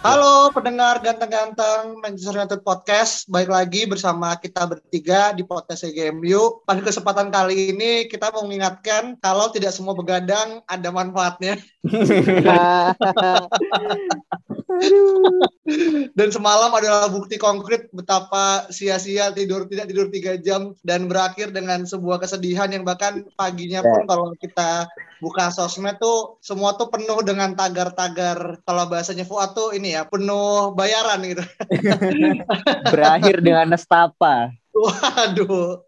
Halo pendengar ganteng-ganteng Manchester United Podcast, baik lagi bersama kita bertiga di podcast GMU. Pada kesempatan kali ini kita mau mengingatkan kalau tidak semua begadang ada manfaatnya. dan semalam adalah bukti konkret betapa sia-sia tidur tidak tidur tiga jam dan berakhir dengan sebuah kesedihan yang bahkan paginya pun kalau kita buka sosmed tuh semua tuh penuh dengan tagar-tagar kalau bahasanya Fuad tuh ini ya penuh bayaran gitu. Berakhir dengan nestapa. Waduh.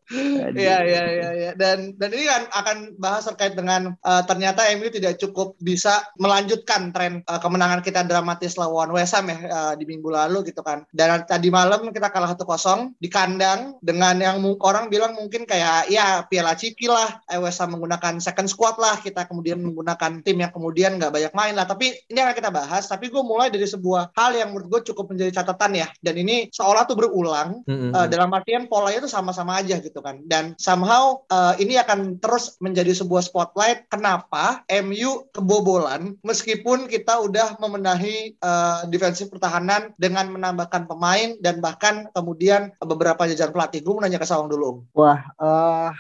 Iya iya iya ya. Dan dan ini kan akan bahas terkait dengan uh, ternyata MU tidak cukup bisa melanjutkan tren uh, kemenangan kita dramatis lawan West Ham ya uh, di minggu lalu gitu kan. Dan tadi malam kita kalah 1-0 di kandang dengan yang orang bilang mungkin kayak ya Piala Ciki lah, eh, West Ham menggunakan second squad lah, kita kemudian menggunakan tim yang kemudian nggak banyak main lah. Tapi ini akan kita bahas. Tapi gue mulai dari sebuah hal yang menurut gue cukup menjadi catatan ya. Dan ini seolah tuh berulang mm -hmm. uh, dalam artian polanya tuh sama-sama aja gitu kan. Dan somehow uh, ini akan terus menjadi sebuah spotlight kenapa MU kebobolan meskipun kita udah memenahi uh, defensif pertahanan dengan menambahkan pemain dan bahkan kemudian beberapa jajar pelatih. Gue mau nanya ke Sawang dulu. Wah, uh,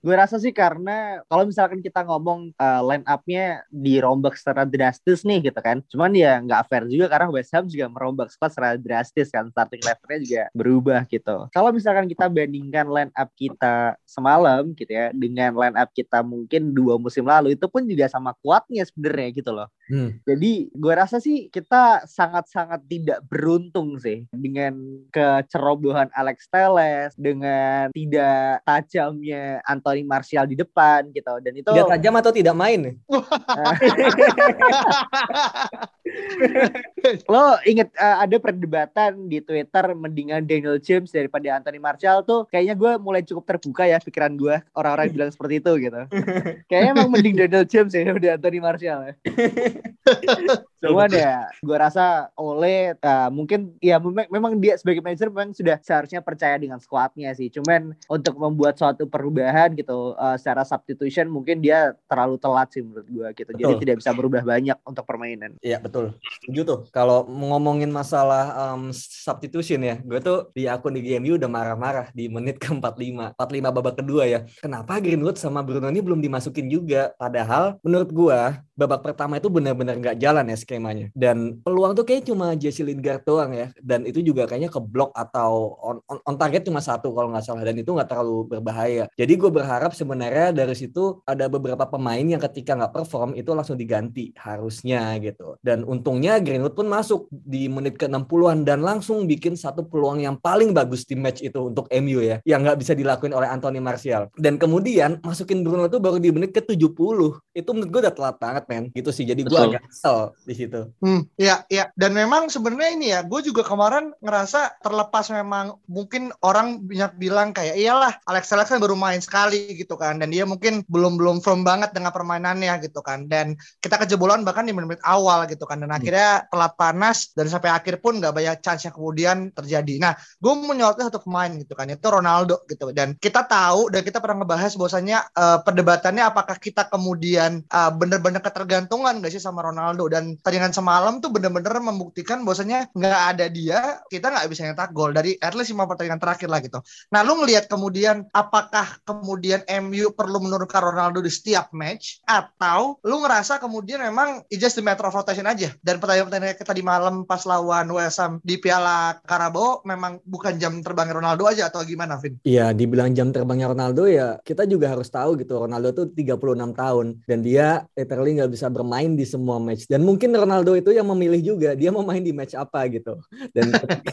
Gue rasa sih karena kalau misalkan kita ngomong uh, line up-nya dirombak secara drastis nih gitu kan. Cuman ya nggak fair juga karena West Ham juga merombak squad secara drastis kan. Starting levelnya juga berubah gitu. Kalau misalkan kita bandingkan line up kita semalam gitu ya dengan line up kita mungkin dua musim lalu itu pun juga sama kuatnya sebenarnya gitu loh. Hmm. Jadi gue rasa sih kita sangat-sangat tidak beruntung sih dengan kecerobohan Alex Teles, dengan tidak tajamnya Anthony Martial di depan gitu. Dan itu dia tajam atau tidak main? Lo inget uh, ada perdebatan di Twitter mendingan Daniel James daripada Anthony Martial tuh? Kayaknya gue mulai cukup terbuka ya pikiran gue orang-orang bilang seperti itu gitu. Kayaknya emang mending Daniel James ya daripada Anthony Martial ya Cuman ya, gue rasa oleh uh, mungkin ya memang dia sebagai manajer memang sudah seharusnya percaya dengan squadnya sih. Cuman untuk membuat suatu perubahan gitu uh, secara substitution mungkin dia terlalu telat sih menurut gue gitu. Betul. Jadi tidak bisa berubah banyak untuk permainan. Iya betul. Setuju tuh. Kalau ngomongin masalah um, substitution ya, gue tuh di akun di GMU udah marah-marah di menit ke 45. 45 babak kedua ya. Kenapa Greenwood sama Bruno ini belum dimasukin juga? Padahal menurut gue babak pertama itu benar-benar nggak jalan ya skemanya. Dan peluang tuh kayak cuma Jesse Lingard doang ya. Dan itu juga kayaknya ke blok atau on, on, on target cuma satu kalau nggak salah. Dan itu nggak terlalu berbahaya. Jadi gue berharap sebenarnya dari situ ada beberapa pemain yang ketika nggak perform itu langsung diganti harusnya gitu. Dan untungnya Greenwood pun masuk di menit ke 60-an dan langsung bikin satu peluang yang paling bagus di match itu untuk MU ya. Yang nggak bisa dilakuin oleh Anthony Martial. Dan kemudian masukin Bruno itu baru di menit ke 70. Itu menurut gue udah telat banget men gitu sih jadi gue agak kesel di situ. Hmm ya ya dan memang sebenarnya ini ya gue juga kemarin ngerasa terlepas memang mungkin orang banyak bilang kayak iyalah Alex Alex kan baru main sekali gitu kan. Dan dia mungkin belum belum firm banget dengan permainannya gitu kan. Dan kita kejebolan bahkan di menit-menit awal gitu kan. Dan hmm. akhirnya telat panas dan sampai akhir pun nggak banyak chance yang kemudian terjadi. Nah gue menyorotnya satu pemain gitu kan. Itu Ronaldo gitu. Dan kita tahu dan kita pernah ngebahas bahwasanya uh, perdebatannya apakah kita kemudian uh, bener-bener ketergantungan gak sih sama Ronaldo? Dan pertandingan semalam tuh bener-bener membuktikan bahwasanya nggak ada dia kita nggak bisa nyetak gol dari at least lima pertandingan terakhir lah gitu. Nah lu ngelihat kemudian apakah kemudian MU perlu menurunkan Ronaldo di setiap match atau lu ngerasa kemudian memang it's just the matter of rotation aja Dan pertandingan-pertandingan kita di malam pas lawan West Ham di Piala Carabao memang bukan jam terbang Ronaldo aja atau gimana, Vin? Iya, dibilang jam terbangnya Ronaldo ya kita juga harus tahu gitu. Ronaldo tuh 36 tahun dan dia literally nggak bisa bermain di semua match. Dan mungkin Ronaldo itu yang memilih juga dia mau main di match apa gitu. Dan ketika,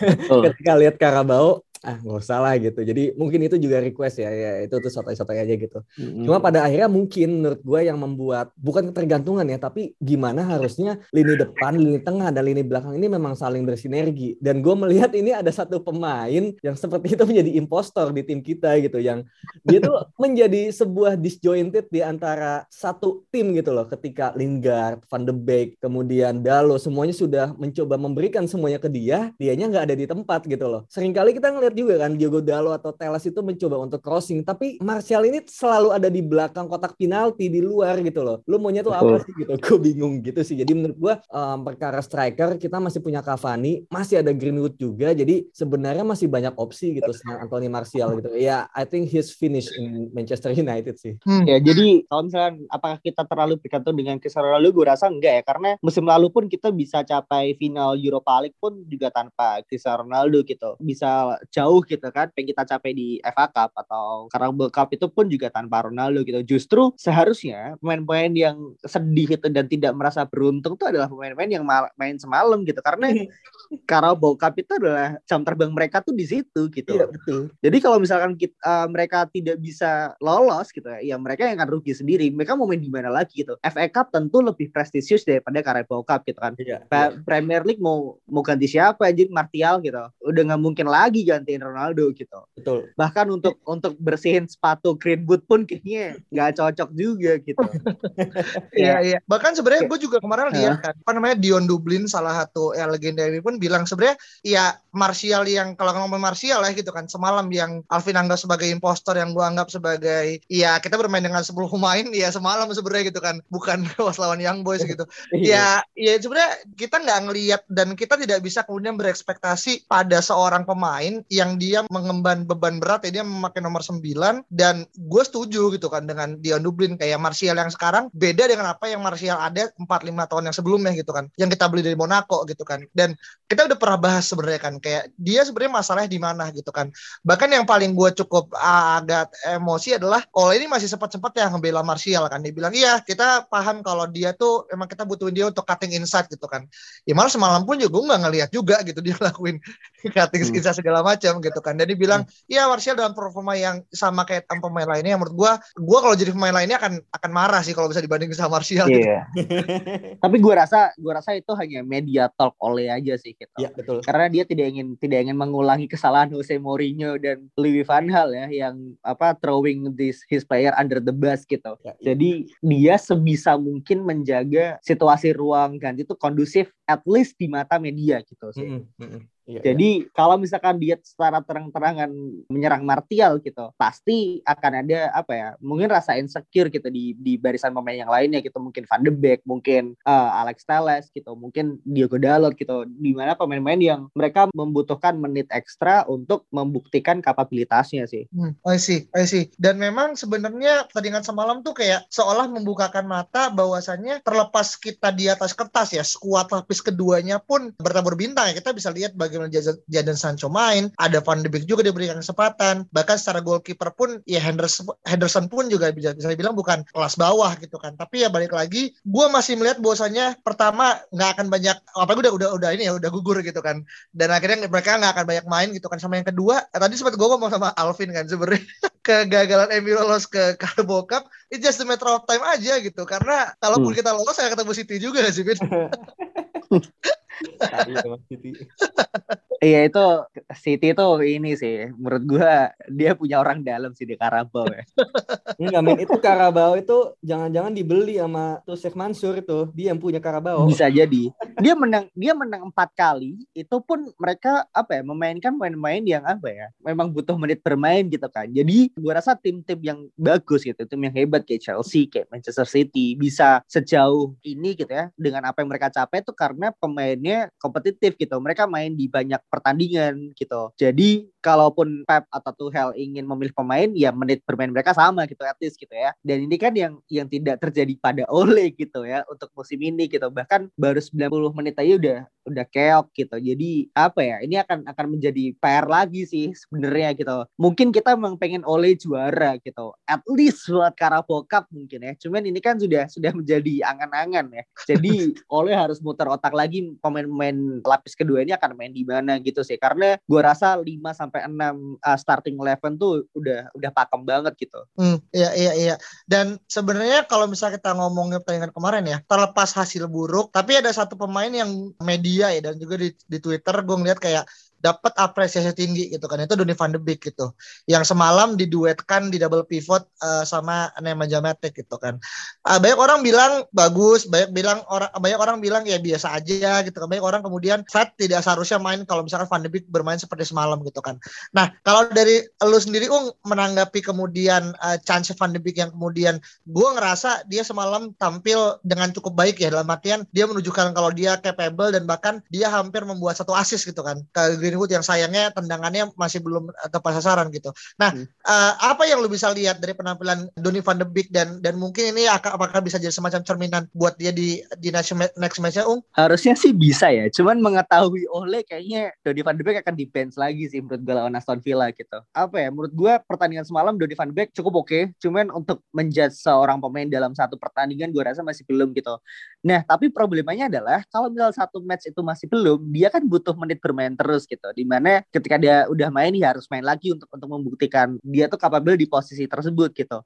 ketika lihat Carabao ah nggak usah lah gitu. Jadi mungkin itu juga request ya, ya itu tuh sotoy-sotoy aja gitu. Mm-hmm. Cuma pada akhirnya mungkin menurut gue yang membuat bukan ketergantungan ya, tapi gimana harusnya lini depan, lini tengah dan lini belakang ini memang saling bersinergi. Dan gue melihat ini ada satu pemain yang seperti itu menjadi impostor di tim kita gitu, yang dia tuh menjadi sebuah disjointed di antara satu tim gitu loh. Ketika Lingard, Van de Beek, kemudian Dalo semuanya sudah mencoba memberikan semuanya ke dia, dianya nggak ada di tempat gitu loh. Seringkali kita ngeliat juga kan Diogo Dalo atau Teles itu mencoba untuk crossing. Tapi Martial ini selalu ada di belakang kotak penalti di luar gitu loh. Lu maunya tuh apa sih gitu? Gue bingung gitu sih. Jadi menurut gue um, perkara striker kita masih punya Cavani masih ada Greenwood juga. Jadi sebenarnya masih banyak opsi gitu sama Anthony Martial gitu. Ya I think he's finished in Manchester United sih. Hmm. ya jadi kalau misalnya apakah kita terlalu bergantung dengan Cristiano Ronaldo gue rasa enggak ya karena musim lalu pun kita bisa capai final Europa League pun juga tanpa Cristiano Ronaldo gitu. Bisa jauh gitu kan pengen kita capai di FA Cup atau Carabao Cup itu pun juga tanpa Ronaldo gitu. Justru seharusnya pemain-pemain yang sedih itu dan tidak merasa beruntung itu adalah pemain-pemain yang main semalam gitu. Karena Carabao Cup itu adalah jam terbang mereka tuh di situ gitu. Iya, betul. jadi kalau misalkan kita, uh, mereka tidak bisa lolos gitu ya mereka yang akan rugi sendiri. Mereka mau main di mana lagi gitu. FA Cup tentu lebih prestisius daripada Carabao Cup gitu kan. Iya, iya. Premier League mau mau ganti siapa aja Martial gitu. Udah nggak mungkin lagi ganti gantiin Ronaldo gitu. Betul. Bahkan untuk untuk bersihin sepatu Greenwood pun kayaknya nggak cocok juga gitu. Iya iya. Bahkan sebenarnya gue juga kemarin lihat kan apa namanya Dion Dublin salah satu ya, legenda ini pun bilang sebenarnya ya Martial yang kalau ngomong Martial ya gitu kan semalam yang Alvin anggap sebagai impostor yang gue anggap sebagai ya kita bermain dengan 10 pemain ya semalam sebenarnya gitu kan bukan was lawan Young Boys gitu. Iya. ya ya sebenarnya kita nggak ngelihat dan kita tidak bisa kemudian berekspektasi pada seorang pemain yang dia mengemban beban berat ya dia memakai nomor 9 dan gue setuju gitu kan dengan Dion Dublin. Kayak Martial yang sekarang beda dengan apa yang Martial ada 4 5 tahun yang sebelumnya gitu kan yang kita beli dari Monaco gitu kan. Dan kita udah pernah bahas sebenarnya kan kayak dia sebenarnya masalahnya di mana gitu kan. Bahkan yang paling gue cukup agak emosi adalah kalau ini masih sempat-sempat ya ngebela Martial kan. Dia bilang iya kita paham kalau dia tuh emang kita butuhin dia untuk cutting inside gitu kan. Ya malah semalam pun juga gue nggak ngeliat juga gitu dia lakuin cutting hmm. inside segala macam macam gitu kan. Dan dia bilang, hmm. iya Martial dalam performa yang sama kayak pemain lainnya. Menurut gue, gue kalau jadi pemain lainnya akan akan marah sih kalau bisa dibandingin sama Martial. Iya. Gitu. Tapi gue rasa, gue rasa itu hanya media talk oleh aja sih gitu. Iya betul. Karena dia tidak ingin tidak ingin mengulangi kesalahan Jose Mourinho dan Louis van Gaal ya yang apa throwing this his player under the bus gitu. Ya, ya. Jadi dia sebisa mungkin menjaga situasi ruang ganti itu kondusif at least di mata media gitu sih. Mm -hmm. Iya, Jadi iya. kalau misalkan dia secara terang-terangan menyerang Martial gitu, pasti akan ada apa ya? Mungkin rasa insecure gitu di di barisan pemain yang lainnya gitu, mungkin Van de Beek, mungkin uh, Alex Telles gitu, mungkin Diogo Dalot gitu, di mana pemain-pemain yang mereka membutuhkan menit ekstra untuk membuktikan kapabilitasnya sih. Hmm, I see, I see. Dan memang sebenarnya pertandingan semalam tuh kayak seolah membukakan mata bahwasannya terlepas kita di atas kertas ya, skuad lapis keduanya pun bertabur bintang ya. Kita bisa lihat bagaimana bagaimana Jadon Sancho main, ada Van de Beek juga diberikan kesempatan. Bahkan secara goalkeeper pun ya Henderson, Henderson pun juga bisa bisa dibilang bukan kelas bawah gitu kan. Tapi ya balik lagi, gue masih melihat bahwasanya pertama nggak akan banyak apa udah udah udah ini ya udah gugur gitu kan. Dan akhirnya mereka nggak akan banyak main gitu kan. Sama yang kedua, eh, tadi sempat gue ngomong sama Alvin kan sebenarnya kegagalan MU lolos ke Carabao Cup it's just a matter of time aja gitu. Karena kalaupun hmm. kita lolos saya ketemu City juga sih. tadi sama Siti. Iya itu City itu ini sih menurut gua dia punya orang dalam sih di Karabau ya. Enggak men itu Karabau itu jangan-jangan dibeli sama Tusek Mansur itu dia yang punya Karabau. Bisa jadi. Dia menang dia menang empat kali itu pun mereka apa ya memainkan pemain-pemain yang apa ya memang butuh menit bermain gitu kan. Jadi gua rasa tim-tim yang bagus gitu tim yang hebat kayak Chelsea kayak Manchester City bisa sejauh ini gitu ya dengan apa yang mereka capai itu karena pemainnya kompetitif gitu. Mereka main di banyak pertandingan gitu. Jadi kalaupun Pep atau Tuchel ingin memilih pemain ya menit bermain mereka sama gitu at least gitu ya. Dan ini kan yang yang tidak terjadi pada Ole gitu ya untuk musim ini gitu. Bahkan baru 90 menit aja udah udah keok gitu. Jadi apa ya? Ini akan akan menjadi PR lagi sih sebenarnya gitu. Mungkin kita memang pengen Ole juara gitu. At least buat Carabao Cup mungkin ya. Cuman ini kan sudah sudah menjadi angan-angan ya. Jadi Ole harus muter otak lagi pemain-pemain lapis kedua ini akan main di mana gitu sih. Karena gua rasa 5 sampai sampai 6 uh, starting eleven tuh udah udah pakem banget gitu. Hmm, iya iya iya. Dan sebenarnya kalau misalnya kita ngomongin pertandingan kemarin ya, terlepas hasil buruk, tapi ada satu pemain yang media ya dan juga di, di Twitter gue ngeliat kayak dapat apresiasi tinggi gitu kan. Itu Donny van de Beek gitu. Yang semalam diduetkan di double pivot uh, sama Nemanja Matic gitu kan. Uh, banyak orang bilang bagus banyak bilang orang banyak orang bilang ya biasa aja gitu kan. Banyak orang kemudian Fred tidak seharusnya main kalau misalkan van de Beek bermain seperti semalam gitu kan. Nah kalau dari lu sendiri Ung menanggapi kemudian uh, chance van de Beek yang kemudian gue ngerasa dia semalam tampil dengan cukup baik ya. Dalam artian dia menunjukkan kalau dia capable dan bahkan dia hampir membuat satu assist gitu kan ke Greenwood yang sayangnya tendangannya masih belum tepat sasaran gitu. Nah, hmm. uh, apa yang lu bisa lihat dari penampilan Donny van de Beek dan dan mungkin ini akan apakah bisa jadi semacam cerminan buat dia di di next, next match-nya, Ung? Harusnya sih bisa ya. Cuman mengetahui oleh kayaknya Donny van de Beek akan di bench lagi sih menurut gue lawan Aston Villa gitu. Apa ya? Menurut gue pertandingan semalam Donny van de Beek cukup oke. Okay. Cuman untuk menjudge seorang pemain dalam satu pertandingan gue rasa masih belum gitu. Nah, tapi problemanya adalah kalau misal satu match itu masih belum, dia kan butuh menit bermain terus gitu gitu. Di mana ketika dia udah main dia harus main lagi untuk untuk membuktikan dia tuh capable di posisi tersebut gitu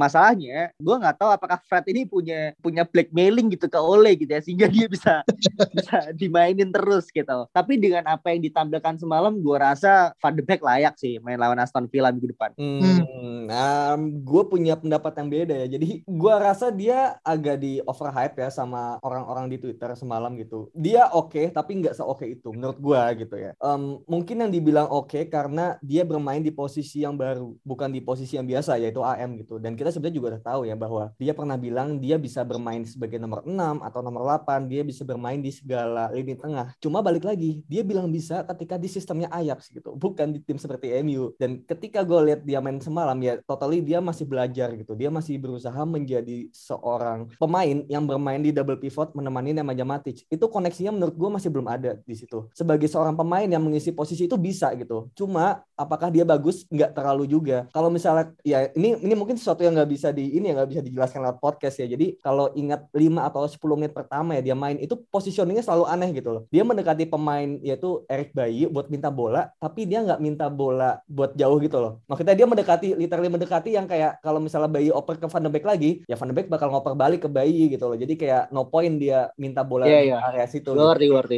masalahnya gue nggak tahu apakah Fred ini punya punya blackmailing gitu ke Ole gitu ya sehingga dia bisa bisa dimainin terus gitu. Tapi dengan apa yang ditampilkan semalam gue rasa Van de Beek layak sih main lawan Aston Villa minggu depan. Hmm, um, gue punya pendapat yang beda ya. Jadi gue rasa dia agak di overhype ya sama orang-orang di Twitter semalam gitu. Dia oke okay, tapi nggak seoke itu menurut gue gitu ya. Um, mungkin yang dibilang oke okay karena dia bermain di posisi yang baru bukan di posisi yang biasa yaitu AM gitu. Dan kita kita sebenarnya juga udah tahu ya bahwa dia pernah bilang dia bisa bermain sebagai nomor 6 atau nomor 8, dia bisa bermain di segala lini tengah. Cuma balik lagi, dia bilang bisa ketika di sistemnya Ajax gitu, bukan di tim seperti MU. Dan ketika gue lihat dia main semalam ya, totally dia masih belajar gitu. Dia masih berusaha menjadi seorang pemain yang bermain di double pivot menemani Nemanja Matic. Itu koneksinya menurut gue masih belum ada di situ. Sebagai seorang pemain yang mengisi posisi itu bisa gitu. Cuma apakah dia bagus? Nggak terlalu juga. Kalau misalnya ya ini ini mungkin sesuatu yang nggak bisa di ini ya nggak bisa dijelaskan lewat podcast ya. Jadi kalau ingat 5 atau 10 menit pertama ya dia main itu positioningnya selalu aneh gitu loh. Dia mendekati pemain yaitu Eric Bayi buat minta bola, tapi dia nggak minta bola buat jauh gitu loh. Maksudnya dia mendekati literally mendekati yang kayak kalau misalnya Bayi oper ke Van de Beek lagi, ya Van de Beek bakal ngoper balik ke Bayi gitu loh. Jadi kayak no point dia minta bola yeah, di yeah. area situ. Ngerti, gitu. ngerti.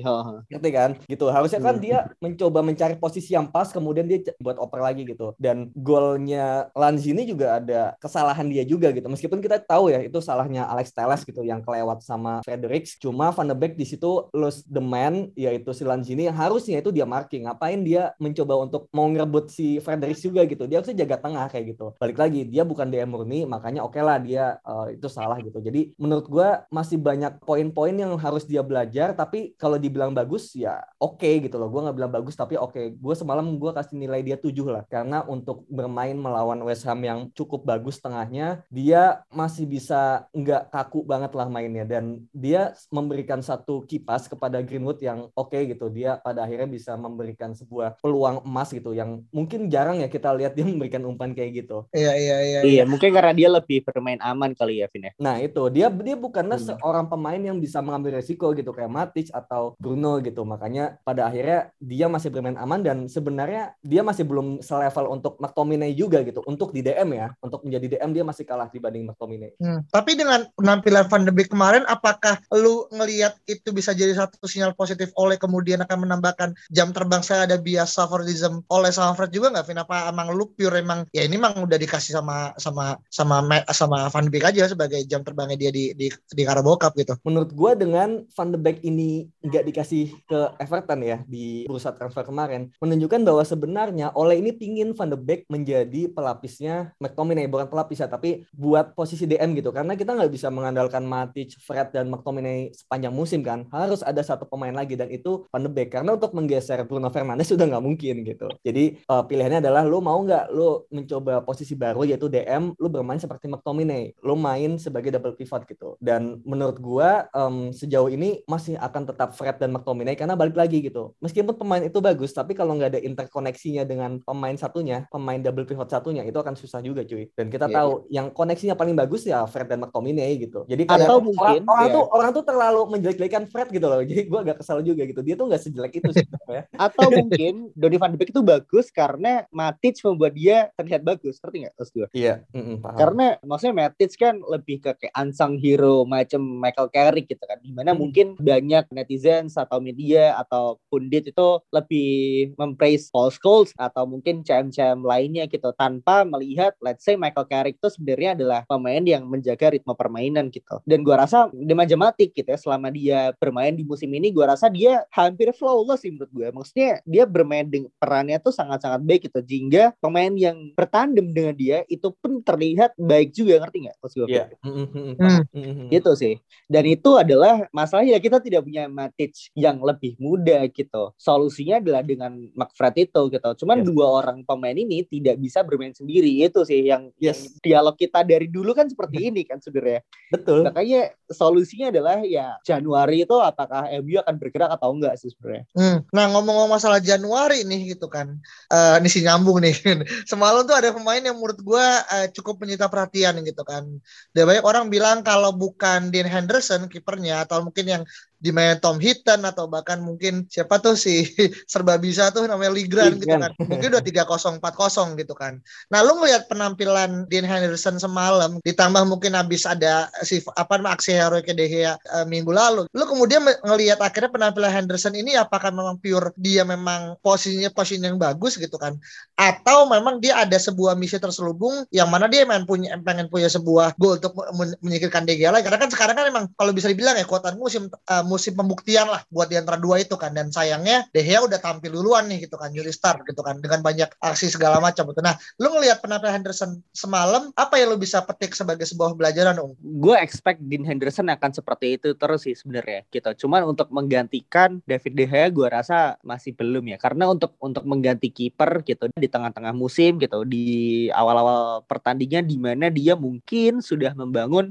Ngerti kan? Gitu. Harusnya kan hmm. dia mencoba mencari posisi yang pas kemudian dia buat oper lagi gitu. Dan golnya Lanzini juga ada kesalahan dia juga gitu. Meskipun kita tahu ya itu salahnya Alex Teles gitu yang kelewat sama Fredericks. Cuma Van de Beek di situ lose the man yaitu si Lanzini yang harusnya itu dia marking. Ngapain dia mencoba untuk mau ngerebut si Fredericks juga gitu. Dia harusnya jaga tengah kayak gitu. Balik lagi dia bukan DM murni makanya oke okay lah dia uh, itu salah gitu. Jadi menurut gue masih banyak poin-poin yang harus dia belajar tapi kalau dibilang bagus ya oke okay, gitu loh. Gue nggak bilang bagus tapi oke. Okay. Gue semalam gue kasih nilai dia tujuh lah karena untuk bermain melawan West Ham yang cukup bagus tengahnya dia masih bisa nggak kaku banget lah mainnya. Dan dia memberikan satu kipas kepada Greenwood yang oke okay gitu. Dia pada akhirnya bisa memberikan sebuah peluang emas gitu yang mungkin jarang ya kita lihat dia memberikan umpan kayak gitu. Iya iya iya iya, iya. mungkin karena dia lebih bermain aman kali ya Vin ya? Nah itu. Dia dia bukanlah hmm. seorang pemain yang bisa mengambil resiko gitu kayak Matic atau Bruno gitu. Makanya pada akhirnya dia masih bermain aman dan sebenarnya dia masih belum selevel untuk McTominay juga gitu untuk di DM ya untuk menjadi DM dia masih kalah dibanding McTominay. Hmm. Tapi dengan penampilan Van de Beek kemarin, apakah lu ngelihat itu bisa jadi satu sinyal positif oleh kemudian akan menambahkan jam terbang saya ada bias favoritism oleh sama Fred juga nggak, Vin? Apa emang lu pure emang ya ini emang udah dikasih sama sama sama sama Van de Beek aja sebagai jam terbangnya dia di di di Carabao Cup gitu? Menurut gua dengan Van de Beek ini nggak dikasih ke Everton ya di bursa transfer kemarin, menunjukkan bahwa sebenarnya oleh ini pingin Van de Beek menjadi pelapisnya McTominay bukan pelapis bisa, tapi buat posisi DM gitu. Karena kita nggak bisa mengandalkan Matic, Fred, dan McTominay sepanjang musim kan. Harus ada satu pemain lagi dan itu Van de Beek. Karena untuk menggeser Bruno Fernandes sudah nggak mungkin gitu. Jadi uh, pilihannya adalah lu mau nggak lu mencoba posisi baru yaitu DM, lu bermain seperti McTominay, lu main sebagai double pivot gitu. Dan menurut gua um, sejauh ini masih akan tetap Fred dan McTominay karena balik lagi gitu. Meskipun pemain itu bagus, tapi kalau nggak ada interkoneksinya dengan pemain satunya, pemain double pivot satunya itu akan susah juga cuy. Dan kita yeah, tahu yeah. yang koneksinya paling bagus ya Fred dan McTominay gitu. Jadi atau mungkin orang, yeah. tuh orang tuh terlalu menjelek-jelekan Fred gitu loh. Jadi gue agak kesal juga gitu. Dia tuh nggak sejelek itu sih ya. atau mungkin Donny van de Beek itu bagus karena Matic membuat dia terlihat bagus. Ngerti nggak? Gue. Iya. Mm -mm, Karena maksudnya Matic kan lebih ke kayak unsung hero macam Michael Carrick gitu kan. Di mana hmm. mungkin banyak netizen atau media atau pundit itu lebih mempraise Paul Scholes atau mungkin CM-CM lainnya gitu tanpa melihat let's say Michael Carrick itu sebenarnya adalah pemain yang menjaga ritme permainan gitu. Dan gua rasa Demanja Matic gitu ya selama dia bermain di musim ini gua rasa dia hampir flawless sih menurut gue. Maksudnya dia bermain dengan perannya tuh sangat-sangat baik gitu sehingga pemain yang bertandem dengan dia itu pun terlihat baik juga ngerti nggak? Maksud gue. Yeah. Hmm. Gitu sih. Dan itu adalah masalahnya kita tidak punya Matic yang lebih muda gitu. Solusinya adalah dengan McFred itu gitu. Cuman yes. dua orang pemain ini tidak bisa bermain sendiri itu sih yang, yes. Dialog kita dari dulu kan seperti ini kan sebenarnya. Betul. Makanya solusinya adalah ya Januari itu apakah MU akan bergerak atau enggak sih sebenarnya. Hmm. Nah ngomong-ngomong masalah Januari nih gitu kan, uh, ini sih nyambung nih. Semalam tuh ada pemain yang menurut gue uh, cukup menyita perhatian gitu kan. Dan banyak orang bilang kalau bukan Dean Henderson kipernya atau mungkin yang dimain Tom Hinton atau bahkan mungkin siapa tuh si serba bisa tuh namanya Ligran gitu kan. Mungkin udah 3-0 4-0 gitu kan. Nah, lu ngeliat penampilan Dean Henderson semalam ditambah mungkin habis ada si apa namanya aksi heroik De Gea uh, minggu lalu. Lu kemudian ngelihat akhirnya penampilan Henderson ini apakah memang pure dia memang posisinya posisi yang bagus gitu kan atau memang dia ada sebuah misi terselubung yang mana dia memang punya pengen punya sebuah goal untuk menyingkirkan De Gea lagi karena kan sekarang kan memang kalau bisa dibilang ya kuatan musim uh, musim pembuktian lah buat di antara dua itu kan dan sayangnya De Gea udah tampil duluan nih gitu kan Juli Star gitu kan dengan banyak aksi segala macam gitu. Nah, lu ngelihat penampilan Henderson semalam apa yang lu bisa petik sebagai sebuah pelajaran Om? Gue expect Dean Henderson akan seperti itu terus sih sebenarnya gitu. Cuman untuk menggantikan David De Gea gue rasa masih belum ya karena untuk untuk mengganti kiper gitu di tengah-tengah musim gitu di awal-awal pertandingan di mana dia mungkin sudah membangun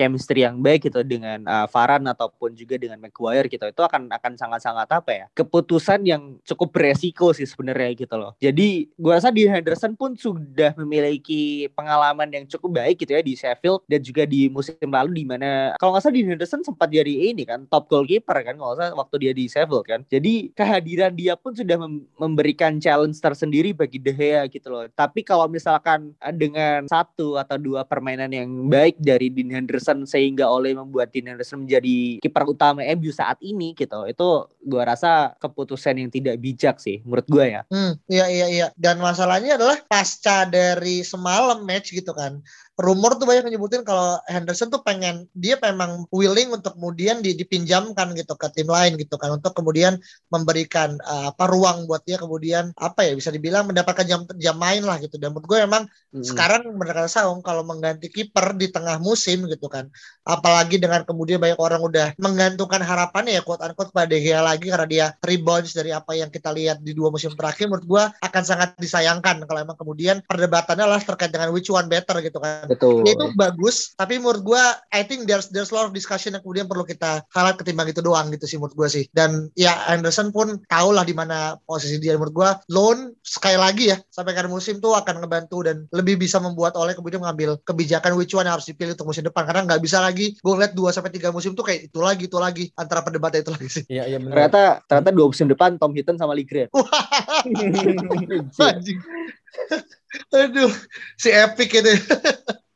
chemistry yang baik gitu dengan uh, ataupun juga dengan Maguire gitu itu akan akan sangat-sangat apa ya keputusan yang cukup beresiko sih sebenarnya gitu loh. Jadi gua rasa di Henderson pun sudah memiliki pengalaman yang cukup baik gitu ya di Sheffield dan juga di musim lalu di mana kalau nggak salah di Henderson sempat jadi ini kan top goalkeeper kan kalau nggak salah waktu dia di Sheffield kan. Jadi kehadiran dia pun sudah mem memberikan challenge tersendiri bagi De Gea gitu loh. Tapi kalau misalkan dengan satu atau dua permainan yang baik dari Dean Henderson Henderson sehingga oleh membuat Dean Henderson menjadi kiper utama MU saat ini gitu. Itu gua rasa keputusan yang tidak bijak sih menurut gua ya. Hmm, iya iya iya. Dan masalahnya adalah pasca dari semalam match gitu kan rumor tuh banyak menyebutin kalau Henderson tuh pengen dia memang willing untuk kemudian dipinjamkan gitu ke tim lain gitu kan untuk kemudian memberikan uh, apa ruang buat dia kemudian apa ya bisa dibilang mendapatkan jam jam main lah gitu dan menurut gue emang hmm. sekarang benar Saung kalau mengganti kiper di tengah musim gitu kan apalagi dengan kemudian banyak orang udah menggantungkan harapannya ya quote unquote pada De Gea lagi karena dia rebounds dari apa yang kita lihat di dua musim terakhir menurut gue akan sangat disayangkan kalau emang kemudian perdebatannya lah terkait dengan which one better gitu kan Betul. itu bagus, tapi menurut gue, I think there's there's a lot of discussion yang kemudian perlu kita halat ketimbang itu doang gitu sih menurut gue sih. Dan ya Anderson pun tahu lah di mana posisi dia menurut gue. Loan sekali lagi ya sampai akhir musim tuh akan ngebantu dan lebih bisa membuat oleh kemudian mengambil kebijakan which one yang harus dipilih untuk musim depan karena nggak bisa lagi gue lihat 2 sampai tiga musim tuh kayak itu lagi itu lagi antara perdebatan itu lagi sih. Iya iya benar. Ternyata ternyata dua musim depan Tom Hinton sama Ligren. Aduh, si epic ini.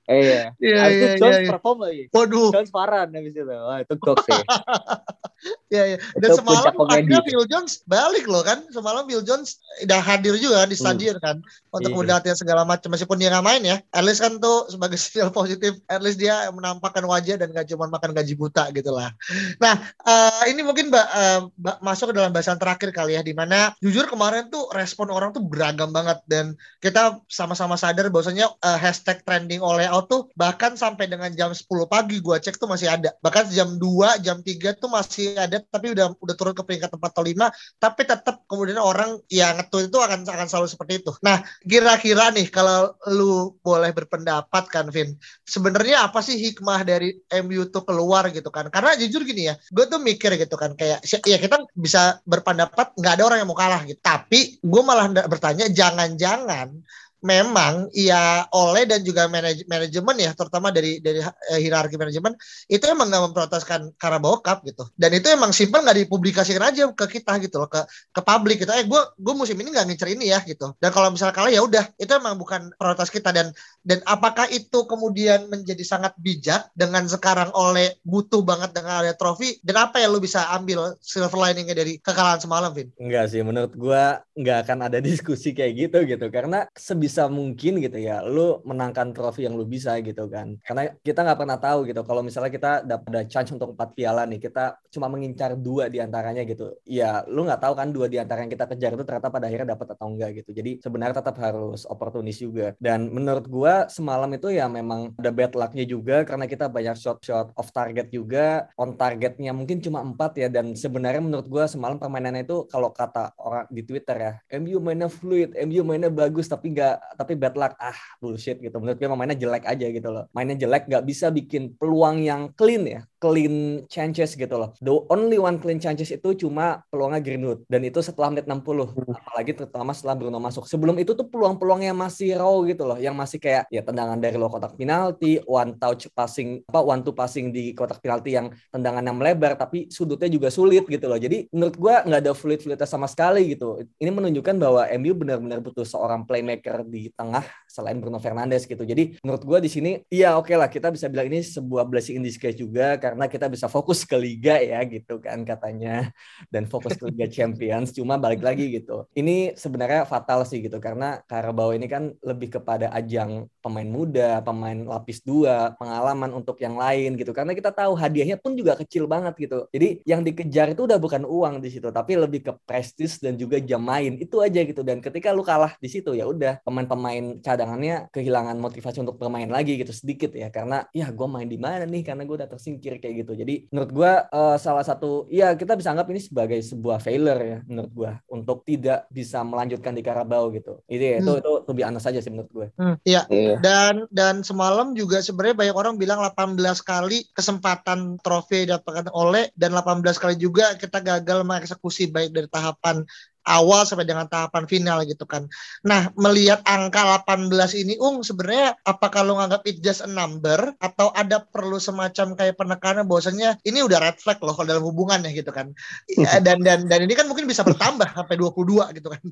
Eh, iya. Iya, iya, Jones iya. perform lagi. Waduh. Jones Farhan habis itu. Wah, itu gok sih. Iya, iya. Dan Itu semalam akhirnya Phil Jones balik loh kan. Semalam Phil Jones udah hadir juga di stadion kan untuk Iya. kemudian latihan segala macam meskipun dia nggak main ya. At least kan tuh sebagai sinyal positif. At least dia menampakkan wajah dan gak cuma makan gaji buta gitu lah. Nah, eh, ini mungkin Mbak, eh, Mbak masuk ke dalam bahasan terakhir kali ya di mana jujur kemarin tuh respon orang tuh beragam banget dan kita sama-sama sadar bahwasanya eh, hashtag trending oleh out tuh bahkan sampai dengan jam 10 pagi gua cek tuh masih ada. Bahkan jam 2, jam 3 tuh masih ada tapi udah udah turun ke peringkat 4 atau 5 tapi tetap kemudian orang yang ngetweet itu akan akan selalu seperti itu. Nah, kira-kira nih kalau lu boleh berpendapat kan Vin, sebenarnya apa sih hikmah dari MU tuh keluar gitu kan? Karena jujur gini ya, gue tuh mikir gitu kan kayak ya kita bisa berpendapat nggak ada orang yang mau kalah gitu. Tapi gue malah bertanya jangan-jangan memang ya oleh dan juga manaj- manajemen ya terutama dari dari eh, hierarki manajemen itu emang nggak memproteskan Carabao Cup gitu. Dan itu emang simpel nggak dipublikasikan aja ke kita gitu loh ke ke publik gitu. Eh gue gue musim ini nggak ngincer ini ya gitu. Dan kalau misalnya kalah ya udah itu emang bukan prioritas kita. Dan dan apakah itu kemudian menjadi sangat bijak dengan sekarang oleh butuh banget dengan ada trofi? Dan apa yang lu bisa ambil silver liningnya dari kekalahan semalam Vin? Enggak sih, menurut gua nggak akan ada diskusi kayak gitu gitu. Karena sebisa mungkin gitu ya, lu menangkan trofi yang lu bisa gitu kan. Karena kita nggak pernah tahu gitu. Kalau misalnya kita dapat ada chance untuk empat piala nih, kita cuma mengincar dua di antaranya gitu. Ya, lu nggak tahu kan dua di antara yang kita kejar itu ternyata pada akhirnya dapat atau enggak gitu. Jadi sebenarnya tetap harus oportunis juga. Dan menurut gua semalam itu ya memang ada bad luck-nya juga karena kita banyak shot-shot off target juga. On targetnya mungkin cuma empat ya. Dan sebenarnya menurut gua semalam permainannya itu kalau kata orang di Twitter ya, MU mainnya fluid, MU mainnya bagus tapi nggak tapi bad luck ah bullshit gitu. Menurut gue mainnya jelek aja gitu loh. Mainnya jelek nggak bisa bikin peluang yang clean ya, clean chances gitu loh. The only one clean chances itu cuma peluangnya Greenwood dan itu setelah menit 60. Apalagi terutama setelah Bruno masuk. Sebelum itu tuh peluang-peluangnya masih raw gitu loh, yang masih kayak ya tendangan dari luar kotak penalti, one touch passing apa one two passing di kotak penalti yang tendangannya melebar tapi sudutnya juga sulit gitu loh. Jadi menurut gua nggak ada fluid-fluidnya sama sekali gitu. Ini menunjukkan bahwa MU benar-benar butuh seorang playmaker di tengah selain Bruno Fernandes gitu. Jadi menurut gua di sini iya oke lah kita bisa bilang ini sebuah blessing in disguise juga karena kita bisa fokus ke liga ya gitu kan katanya dan fokus ke Liga Champions cuma balik lagi gitu. Ini sebenarnya fatal sih gitu karena Carabao ini kan lebih kepada ajang pemain muda, pemain lapis dua, pengalaman untuk yang lain gitu. Karena kita tahu hadiahnya pun juga kecil banget gitu. Jadi yang dikejar itu udah bukan uang di situ, tapi lebih ke prestis dan juga jam main. Itu aja gitu. Dan ketika lu kalah di situ ya udah pemain-pemain cadangannya kehilangan motivasi untuk bermain lagi gitu sedikit ya. Karena ya gue main di mana nih karena gue udah tersingkir kayak gitu. Jadi menurut gue eh, salah satu ya kita bisa anggap ini sebagai sebuah failure ya menurut gue untuk tidak bisa melanjutkan di Carabao gitu. Itu ya, itu Hmm. itu lebih aneh saja sih menurut gue. Hmm, iya. Iya. Dan dan semalam juga sebenarnya banyak orang bilang 18 kali kesempatan trofi didapatkan oleh dan 18 kali juga kita gagal mengeksekusi baik dari tahapan awal sampai dengan tahapan final gitu kan. Nah, melihat angka 18 ini Ung sebenarnya apa kalau nganggap it just a number atau ada perlu semacam kayak penekanan bahwasanya ini udah red flag loh kalau dalam hubungan ya gitu kan. Ya, dan dan dan ini kan mungkin bisa bertambah sampai 22 gitu kan.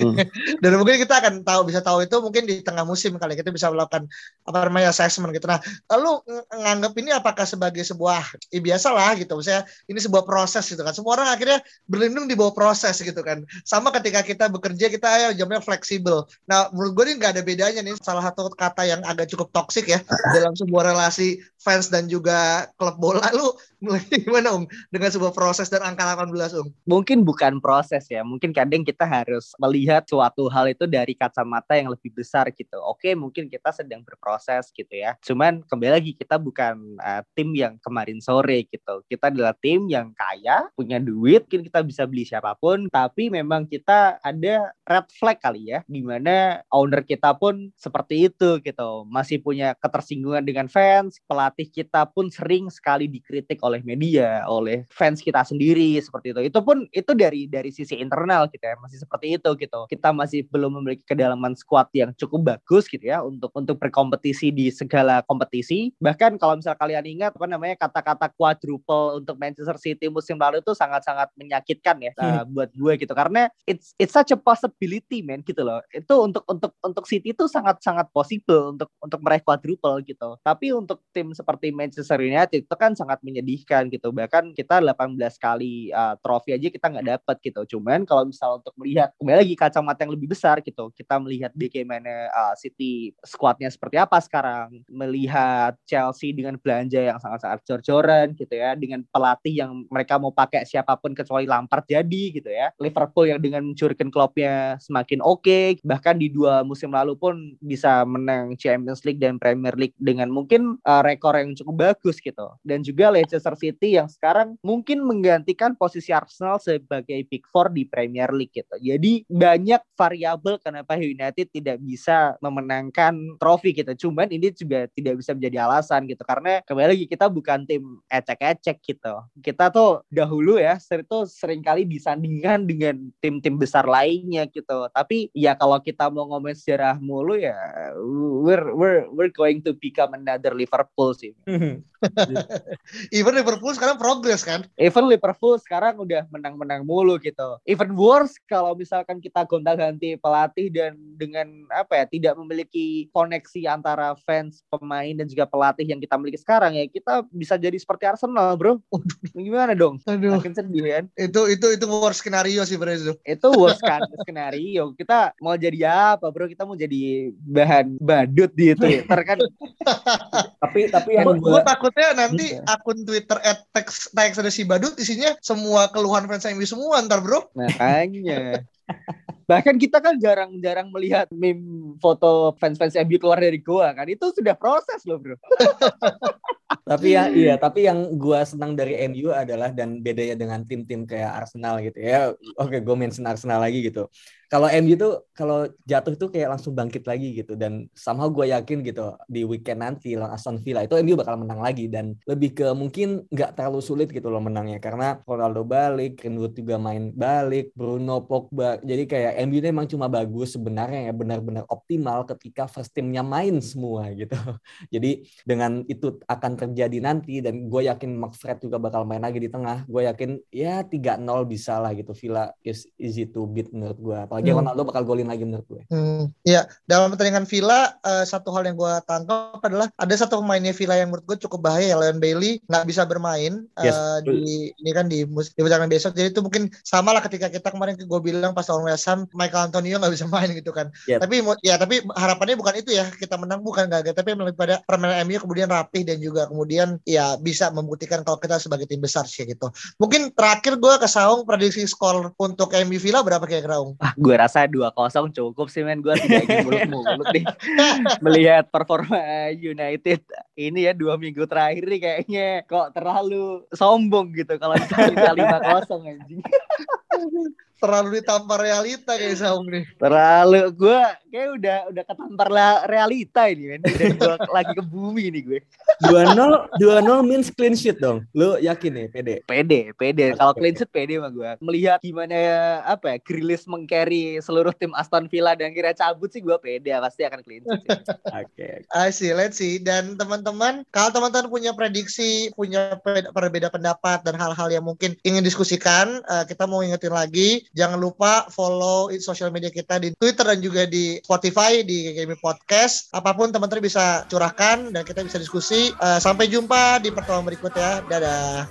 Hmm. dan mungkin kita akan tahu bisa tahu itu mungkin di tengah musim kali kita bisa melakukan apa namanya assessment gitu. Nah, lalu ng- nganggap ini apakah sebagai sebuah ya biasa lah gitu. Misalnya ini sebuah proses gitu kan. Semua orang akhirnya berlindung di bawah proses gitu kan. Sama ketika kita bekerja kita ayo jamnya fleksibel. Nah, menurut gue ini nggak ada bedanya nih. Salah satu kata yang agak cukup toksik ya dalam sebuah relasi fans dan juga klub bola. Lu gimana Om? Dengan sebuah proses dan angka 18 Om? mungkin bukan proses ya mungkin kadang kita harus melihat suatu hal itu dari kacamata yang lebih besar gitu. Oke mungkin kita sedang berproses gitu ya. Cuman kembali lagi kita bukan uh, tim yang kemarin sore gitu. Kita adalah tim yang kaya punya duit mungkin kita bisa beli siapa pun. Tapi memang kita ada red flag kali ya di mana owner kita pun seperti itu gitu. Masih punya ketersinggungan dengan fans pelatih pelatih kita pun sering sekali dikritik oleh media, oleh fans kita sendiri seperti itu. Itu pun itu dari dari sisi internal gitu ya, masih seperti itu gitu. Kita masih belum memiliki kedalaman squad yang cukup bagus gitu ya untuk untuk berkompetisi di segala kompetisi. Bahkan kalau misal kalian ingat apa namanya kata-kata quadruple untuk Manchester City musim lalu itu sangat-sangat menyakitkan ya uh, buat gue gitu karena it's it's such a possibility man gitu loh. Itu untuk untuk untuk City itu sangat-sangat possible untuk untuk meraih quadruple gitu. Tapi untuk tim seperti Manchester United itu kan sangat menyedihkan gitu. Bahkan kita 18 kali uh, trofi aja kita nggak dapat gitu. Cuman kalau misal untuk melihat kembali lagi kacamata yang lebih besar gitu, kita melihat bagaimana uh, City squadnya seperti apa sekarang, melihat Chelsea dengan belanja yang sangat-sangat jor-joran gitu ya, dengan pelatih yang mereka mau pakai siapa pun kecuali Lampard jadi gitu ya. Liverpool yang dengan mencurikan klubnya semakin oke, okay. bahkan di dua musim lalu pun bisa menang Champions League dan Premier League dengan mungkin uh, rekor yang cukup bagus gitu. Dan juga Leicester City yang sekarang mungkin menggantikan posisi Arsenal sebagai Big Four di Premier League gitu. Jadi banyak variabel kenapa United tidak bisa memenangkan trofi gitu. Cuman ini juga tidak bisa menjadi alasan gitu karena kembali lagi kita bukan tim ecek-ecek gitu. Kita tuh dahulu ya itu sering kali disandingkan dengan tim-tim besar lainnya gitu. Tapi ya kalau kita mau ngomongin sejarah mulu ya we're we're we're going to become another Liverpool sih. Even Liverpool sekarang progres kan? Even Liverpool sekarang udah menang-menang mulu gitu. Even worse kalau misalkan kita gonta-ganti pelatih dan dengan apa ya tidak memiliki koneksi antara fans, pemain dan juga pelatih yang kita miliki sekarang ya kita bisa jadi seperti Arsenal, Bro. Gimana dong? Aduh. Makin sedih kan? Itu itu itu worst skenario sih, Bro itu. Itu worst kan skenario. Kita mau jadi apa, Bro? Kita mau jadi bahan badut di Twitter kan. tapi tapi yang gue takut takutnya nanti iya. akun Twitter at teks ada si Badut isinya semua keluhan fans MU semua ntar bro. Makanya. Bahkan kita kan jarang-jarang melihat meme foto fans-fans MU keluar dari goa kan. Itu sudah proses loh bro. tapi ya iya tapi yang gue senang dari MU adalah dan bedanya dengan tim-tim kayak Arsenal gitu ya. Oke gue mention Arsenal lagi gitu. Kalau MU tuh kalau jatuh tuh kayak langsung bangkit lagi gitu. Dan somehow gue yakin gitu di weekend nanti lawan Aston Villa itu MU bakal menang lagi. Dan lebih ke mungkin nggak terlalu sulit gitu loh menangnya. Karena Ronaldo balik, Greenwood juga main balik, Bruno Pogba. Jadi kayak MU ini emang cuma bagus sebenarnya ya benar-benar optimal ketika first teamnya main semua gitu jadi dengan itu akan terjadi nanti dan gue yakin Fred juga bakal main lagi di tengah gue yakin ya 3-0 bisa lah gitu Villa is easy to beat menurut gue apalagi lagi hmm. Ronaldo bakal golin lagi menurut gue. Hmm. Ya, dalam pertandingan Villa uh, satu hal yang gue tangkap adalah ada satu pemainnya Villa yang menurut gue cukup bahaya ya Leon Bailey nggak bisa bermain yes. uh, di ini kan di di pertandingan besok. Jadi itu mungkin sama lah ketika kita kemarin gue bilang pas lawan West Ham Michael Antonio nggak bisa main gitu kan. Yep. Tapi ya tapi harapannya bukan itu ya kita menang bukan gak tapi lebih pada permainan MU kemudian rapih dan juga kemudian ya bisa membuktikan kalau kita sebagai tim besar sih gitu. Mungkin terakhir gue ke Saung prediksi skor untuk MU Villa berapa kira-kira Ah, gue rasa dua kosong cukup sih men gue tidak ingin muluk-muluk nih melihat performa United ini ya dua minggu terakhir nih kayaknya kok terlalu sombong gitu kalau lima kosong anjing terlalu ditampar realita kayak Saung nih. Terlalu gue kayak udah udah ketampar realita ini men. Udah gua lagi ke bumi nih gue. Dua nol dua nol means clean sheet dong. Lu yakin nih pede? Pede, pede. Kalau clean sheet pede mah gue. Melihat gimana apa ya Grilis mengcarry seluruh tim Aston Villa dan kira cabut sih gue pede pasti akan clean sheet. Oke. okay. I see, let's see. Dan teman-teman, kalau teman-teman punya prediksi, punya perbeda pendapat dan hal-hal yang mungkin ingin diskusikan, uh, kita mau ingetin lagi Jangan lupa follow sosial media kita di Twitter dan juga di Spotify di KKB Podcast. Apa pun teman-teman bisa curahkan dan kita bisa diskusi. Uh, sampai jumpa di pertemuan berikutnya. Dadah.